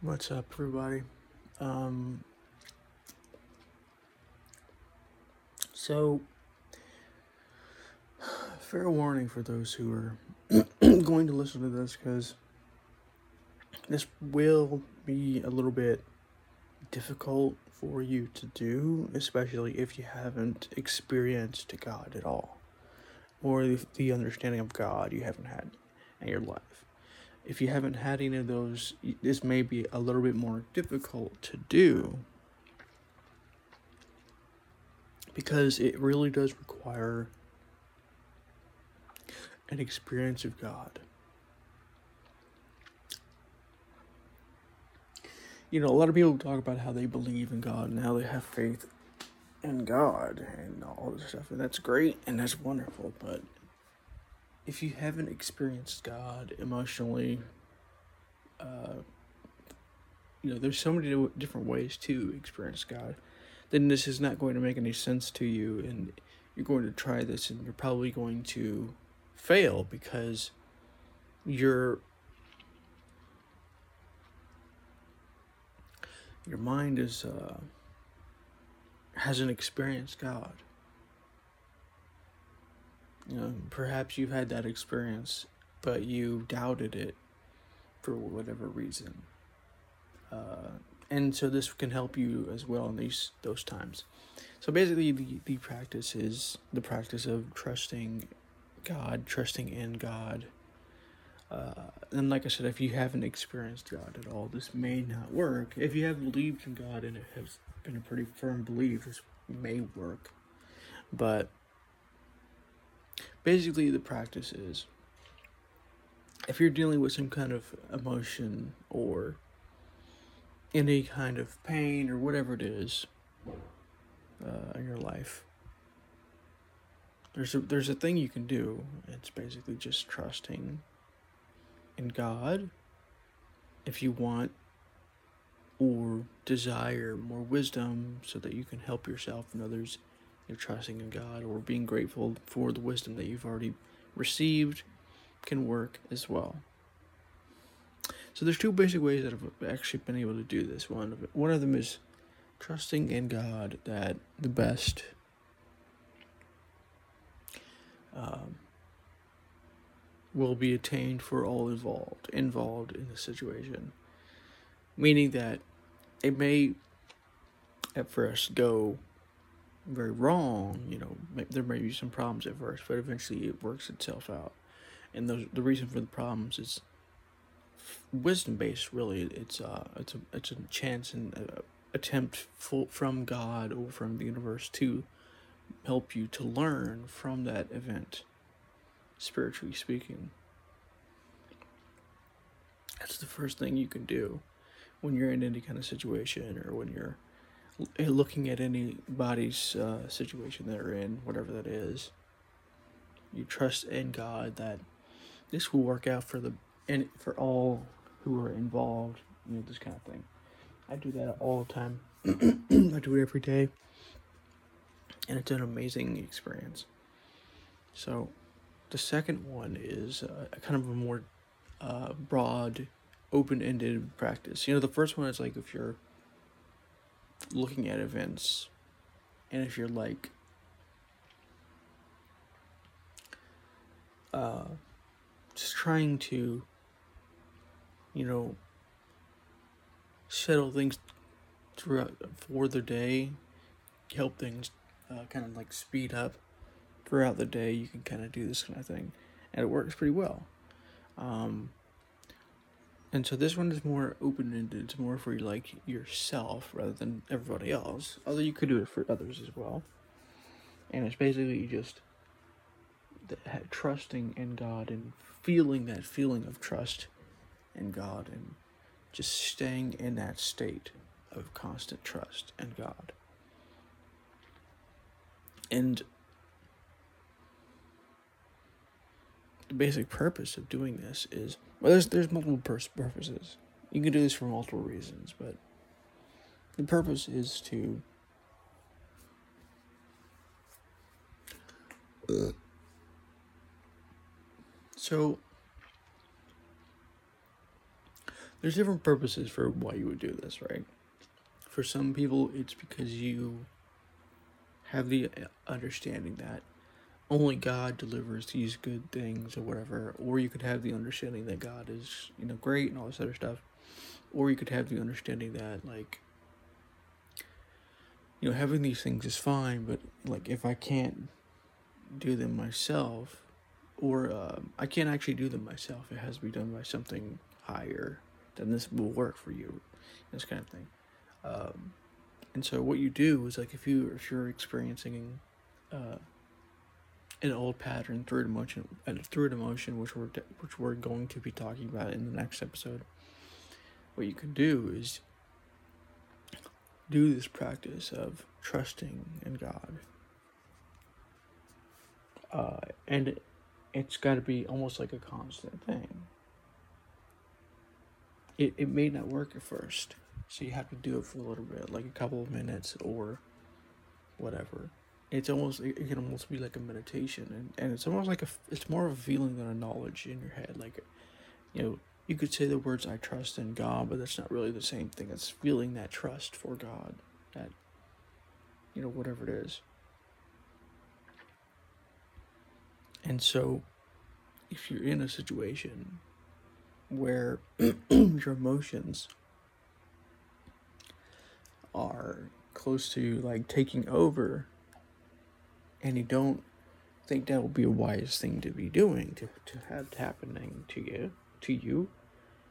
What's up, everybody? Um, so, fair warning for those who are going to listen to this because this will be a little bit difficult for you to do, especially if you haven't experienced God at all or the, the understanding of God you haven't had in your life if you haven't had any of those, this may be a little bit more difficult to do because it really does require an experience of God. You know, a lot of people talk about how they believe in God and how they have faith in God and all this stuff, and that's great and that's wonderful, but if you haven't experienced God emotionally, uh, you know, there's so many different ways to experience God, then this is not going to make any sense to you, and you're going to try this, and you're probably going to fail because your your mind is uh, hasn't experienced God. You know, perhaps you've had that experience, but you doubted it for whatever reason. Uh, and so this can help you as well in these those times. So basically, the, the practice is the practice of trusting God, trusting in God. Uh, and like I said, if you haven't experienced God at all, this may not work. If you have believed in God and it has been a pretty firm belief, this may work. But basically the practice is if you're dealing with some kind of emotion or any kind of pain or whatever it is uh, in your life there's a there's a thing you can do. It's basically just trusting in god. If you want or desire more wisdom so that you can help yourself and others you're trusting in God or being grateful for the wisdom that you've already received can work as well. So there's two basic ways that I've actually been able to do this. One of one of them is trusting in God that the best um, will be attained for all involved involved in the situation. Meaning that it may at first go very wrong, you know, there may be some problems at first, but eventually it works itself out. And the the reason for the problems is wisdom based. Really, it's uh, it's a it's a chance and a attempt full, from God or from the universe to help you to learn from that event, spiritually speaking. That's the first thing you can do when you're in any kind of situation or when you're looking at anybody's uh, situation they're in, whatever that is, you trust in God that this will work out for the and for all who are involved. You know this kind of thing. I do that all the time. I do it every day, and it's an amazing experience. So, the second one is uh, kind of a more uh, broad, open-ended practice. You know, the first one is like if you're looking at events and if you're like uh just trying to you know settle things throughout for the day help things uh, kind of like speed up throughout the day you can kind of do this kind of thing and it works pretty well. Um, and so this one is more open ended. It's more for like yourself rather than everybody else. Although you could do it for others as well. And it's basically just trusting in God and feeling that feeling of trust in God and just staying in that state of constant trust in God. And the basic purpose of doing this is well, there's there's multiple purposes. You can do this for multiple reasons, but the purpose is to so there's different purposes for why you would do this, right? For some people, it's because you have the understanding that only God delivers these good things or whatever, or you could have the understanding that God is, you know, great and all this other stuff, or you could have the understanding that like you know, having these things is fine, but like if I can't do them myself, or um, I can't actually do them myself, it has to be done by something higher, then this will work for you, this kind of thing. Um, and so what you do is like if you if you're experiencing uh, an old pattern through emotion uh, through emotion, which we're which we're going to be talking about in the next episode, what you can do is do this practice of trusting in God. Uh, and it's got to be almost like a constant thing. It, it may not work at first, so you have to do it for a little bit, like a couple of minutes or whatever. It's almost it can almost be like a meditation, and, and it's almost like a it's more of a feeling than a knowledge in your head. Like, you know, you could say the words "I trust in God," but that's not really the same thing. It's feeling that trust for God, that you know whatever it is. And so, if you're in a situation where your emotions are close to like taking over and you don't think that would be a wise thing to be doing to, to have happening to you to you.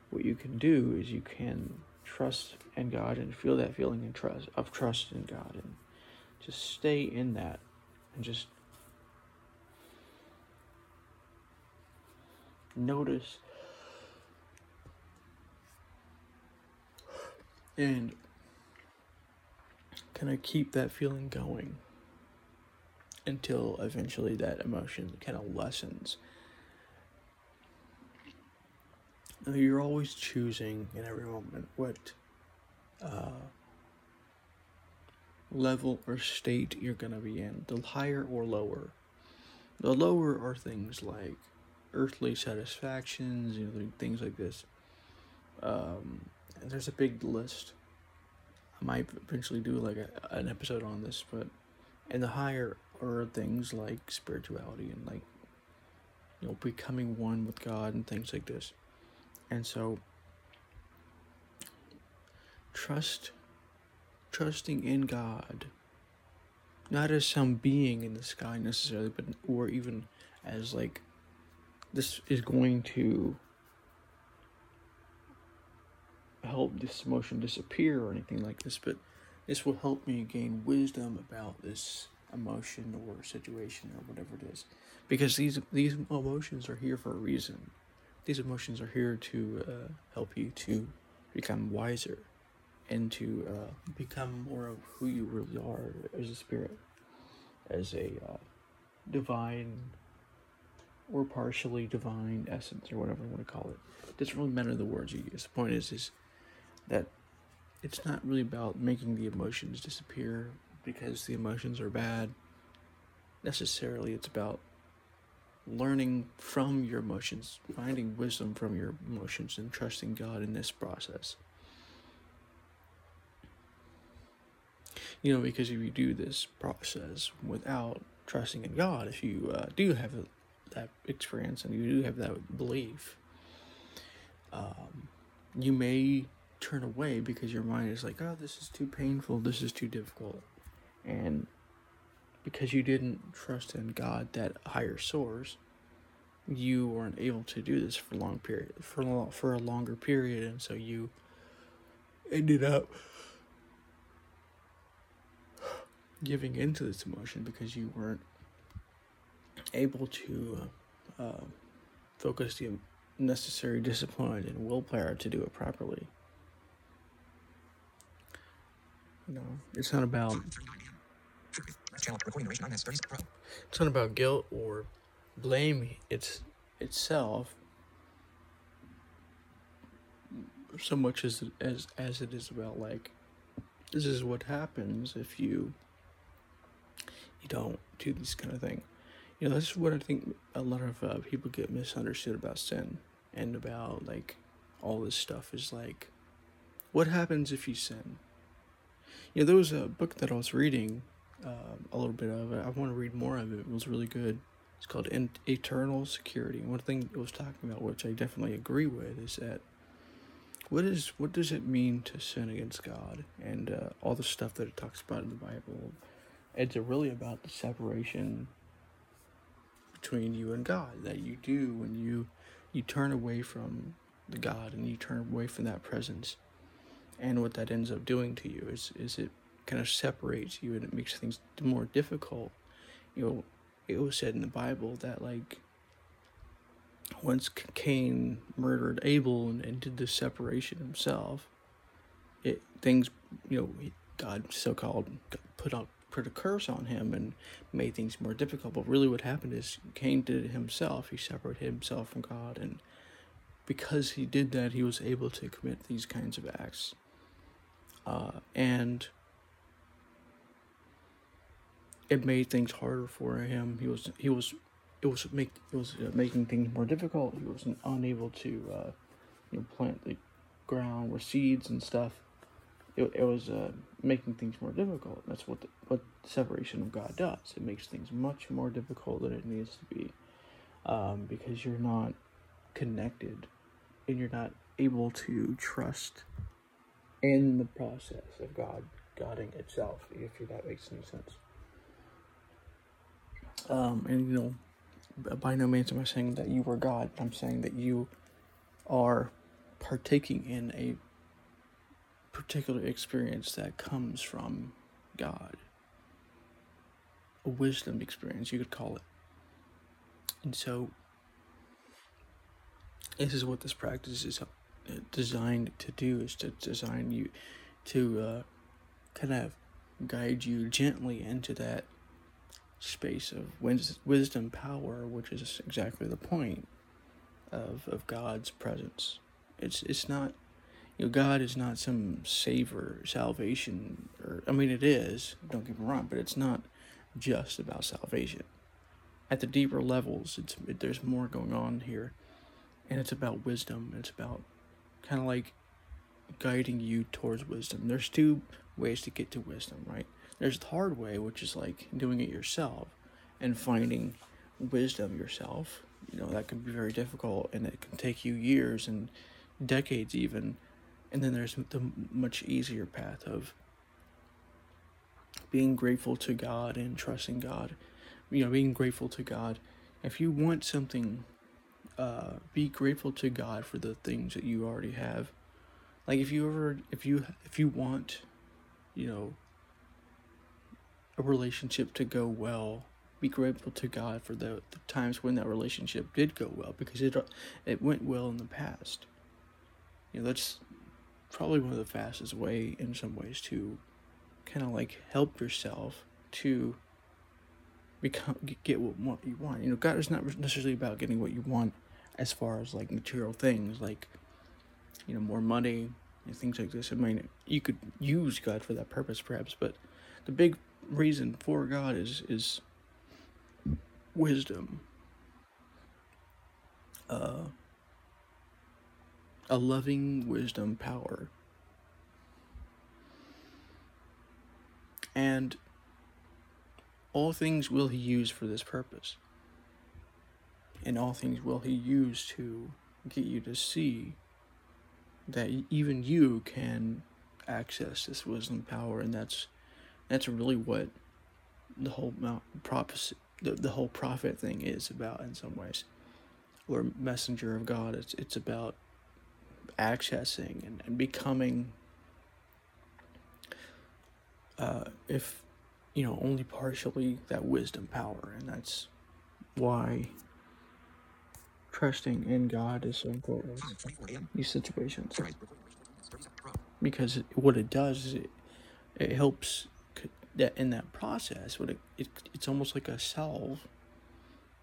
What you can do is you can trust in God and feel that feeling and trust of trust in God and just stay in that and just notice and kind of keep that feeling going until eventually that emotion kind of lessens you're always choosing in every moment what uh, level or state you're going to be in, the higher or lower. The lower are things like earthly satisfactions, you know, things like this. Um, there's a big list. I might eventually do like a, an episode on this, but in the higher are things like spirituality and like you know becoming one with God and things like this. And so trust trusting in God not as some being in the sky necessarily but or even as like this is going to help this emotion disappear or anything like this but this will help me gain wisdom about this emotion or situation or whatever it is because these these emotions are here for a reason these emotions are here to uh, help you to become wiser and to uh, become more of who you really are as a spirit, as a uh, divine or partially divine essence or whatever you want to call it. It doesn't really matter the words you use. The point is, is that it's not really about making the emotions disappear because the emotions are bad. Necessarily, it's about learning from your emotions, finding wisdom from your emotions, and trusting God in this process. You know, because if you do this process without trusting in God, if you uh, do have a, that experience and you do have that belief, um, you may turn away because your mind is like, oh, this is too painful, this is too difficult. And because you didn't trust in God, that higher source, you weren't able to do this for a long period for a, for a longer period, and so you ended up giving into this emotion because you weren't able to uh, focus the necessary discipline and willpower to do it properly. You know, it's not about it's not about guilt or blame its itself so much as as as it is about like this is what happens if you you don't do this kind of thing. You know, this is what I think a lot of uh, people get misunderstood about sin and about like all this stuff is like, what happens if you sin? You know, there was a book that I was reading um, a little bit of it. I want to read more of it. It was really good. It's called Eternal Security. One thing it was talking about, which I definitely agree with, is that what is what does it mean to sin against God and uh, all the stuff that it talks about in the Bible. It's really about the separation between you and God that you do when you you turn away from the God and you turn away from that presence. And what that ends up doing to you is is it kind of separates you and it makes things more difficult. You know, it was said in the Bible that like once Cain murdered Abel and, and did the separation himself, it things you know God so called put up put a curse on him and made things more difficult. But really, what happened is Cain did it himself. He separated himself from God, and because he did that, he was able to commit these kinds of acts. Uh, and it made things harder for him. He was he was it was make it was uh, making things more difficult. He was unable to uh, you know plant the ground with seeds and stuff. It, it was uh, making things more difficult. That's what the, what separation of God does. It makes things much more difficult than it needs to be, um, because you're not connected, and you're not able to trust in the process of God Godding itself. If that makes any sense. Um, and you know, by no means am I saying that you are God. I'm saying that you are partaking in a particular experience that comes from God. A wisdom experience, you could call it. And so, this is what this practice is uh, designed to do: is to design you to uh, kind of guide you gently into that space of wisdom power which is exactly the point of of God's presence. It's it's not you know God is not some savior salvation or I mean it is don't get me wrong but it's not just about salvation. At the deeper levels it's it, there's more going on here and it's about wisdom it's about kind of like guiding you towards wisdom. There's two ways to get to wisdom right there's the hard way, which is like doing it yourself and finding wisdom yourself. You know, that can be very difficult and it can take you years and decades even. And then there's the much easier path of being grateful to God and trusting God. You know, being grateful to God. If you want something, uh, be grateful to God for the things that you already have. Like if you ever, if you, if you want, you know, a relationship to go well, be grateful to God for the, the times when that relationship did go well because it it went well in the past. You know, that's probably one of the fastest way in some ways to kind of like help yourself to become get what you want. You know, God is not necessarily about getting what you want as far as like material things like you know more money and things like this. I mean, you could use God for that purpose perhaps, but the big reason for God is is wisdom. Uh, a loving wisdom power. And all things will he use for this purpose. And all things will he use to get you to see that even you can access this wisdom power and that's that's really what the whole prophecy, the, the whole prophet thing is about in some ways, or messenger of God. It's it's about accessing and, and becoming. Uh, if you know only partially that wisdom power, and that's why trusting in God is so important in these situations. Because what it does is it, it helps that in that process, what it, it it's almost like a salve.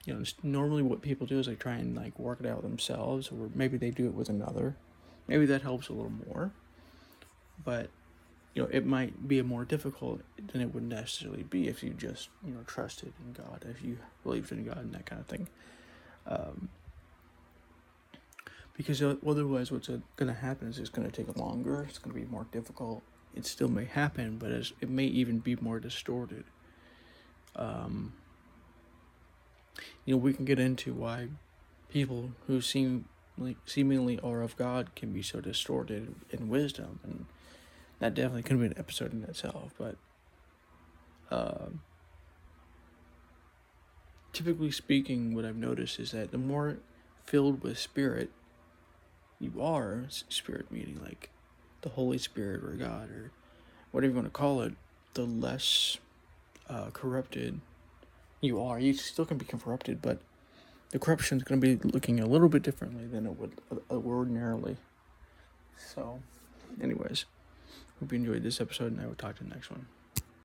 You know, normally what people do is they try and like work it out themselves, or maybe they do it with another. Maybe that helps a little more, but you know, it might be more difficult than it would necessarily be if you just you know trusted in God, if you believed in God and that kind of thing. Um, because otherwise what's going to happen is it's going to take longer it's going to be more difficult it still may happen but as it may even be more distorted. Um, you know we can get into why people who seem like seemingly are of god can be so distorted in wisdom and that definitely could be an episode in itself but uh, typically speaking what i've noticed is that the more filled with spirit you are spirit meaning like the holy spirit or god or whatever you want to call it the less uh, corrupted you are you still can be corrupted but the corruption is going to be looking a little bit differently than it would ordinarily. So anyways hope you enjoyed this episode and i will talk to the next one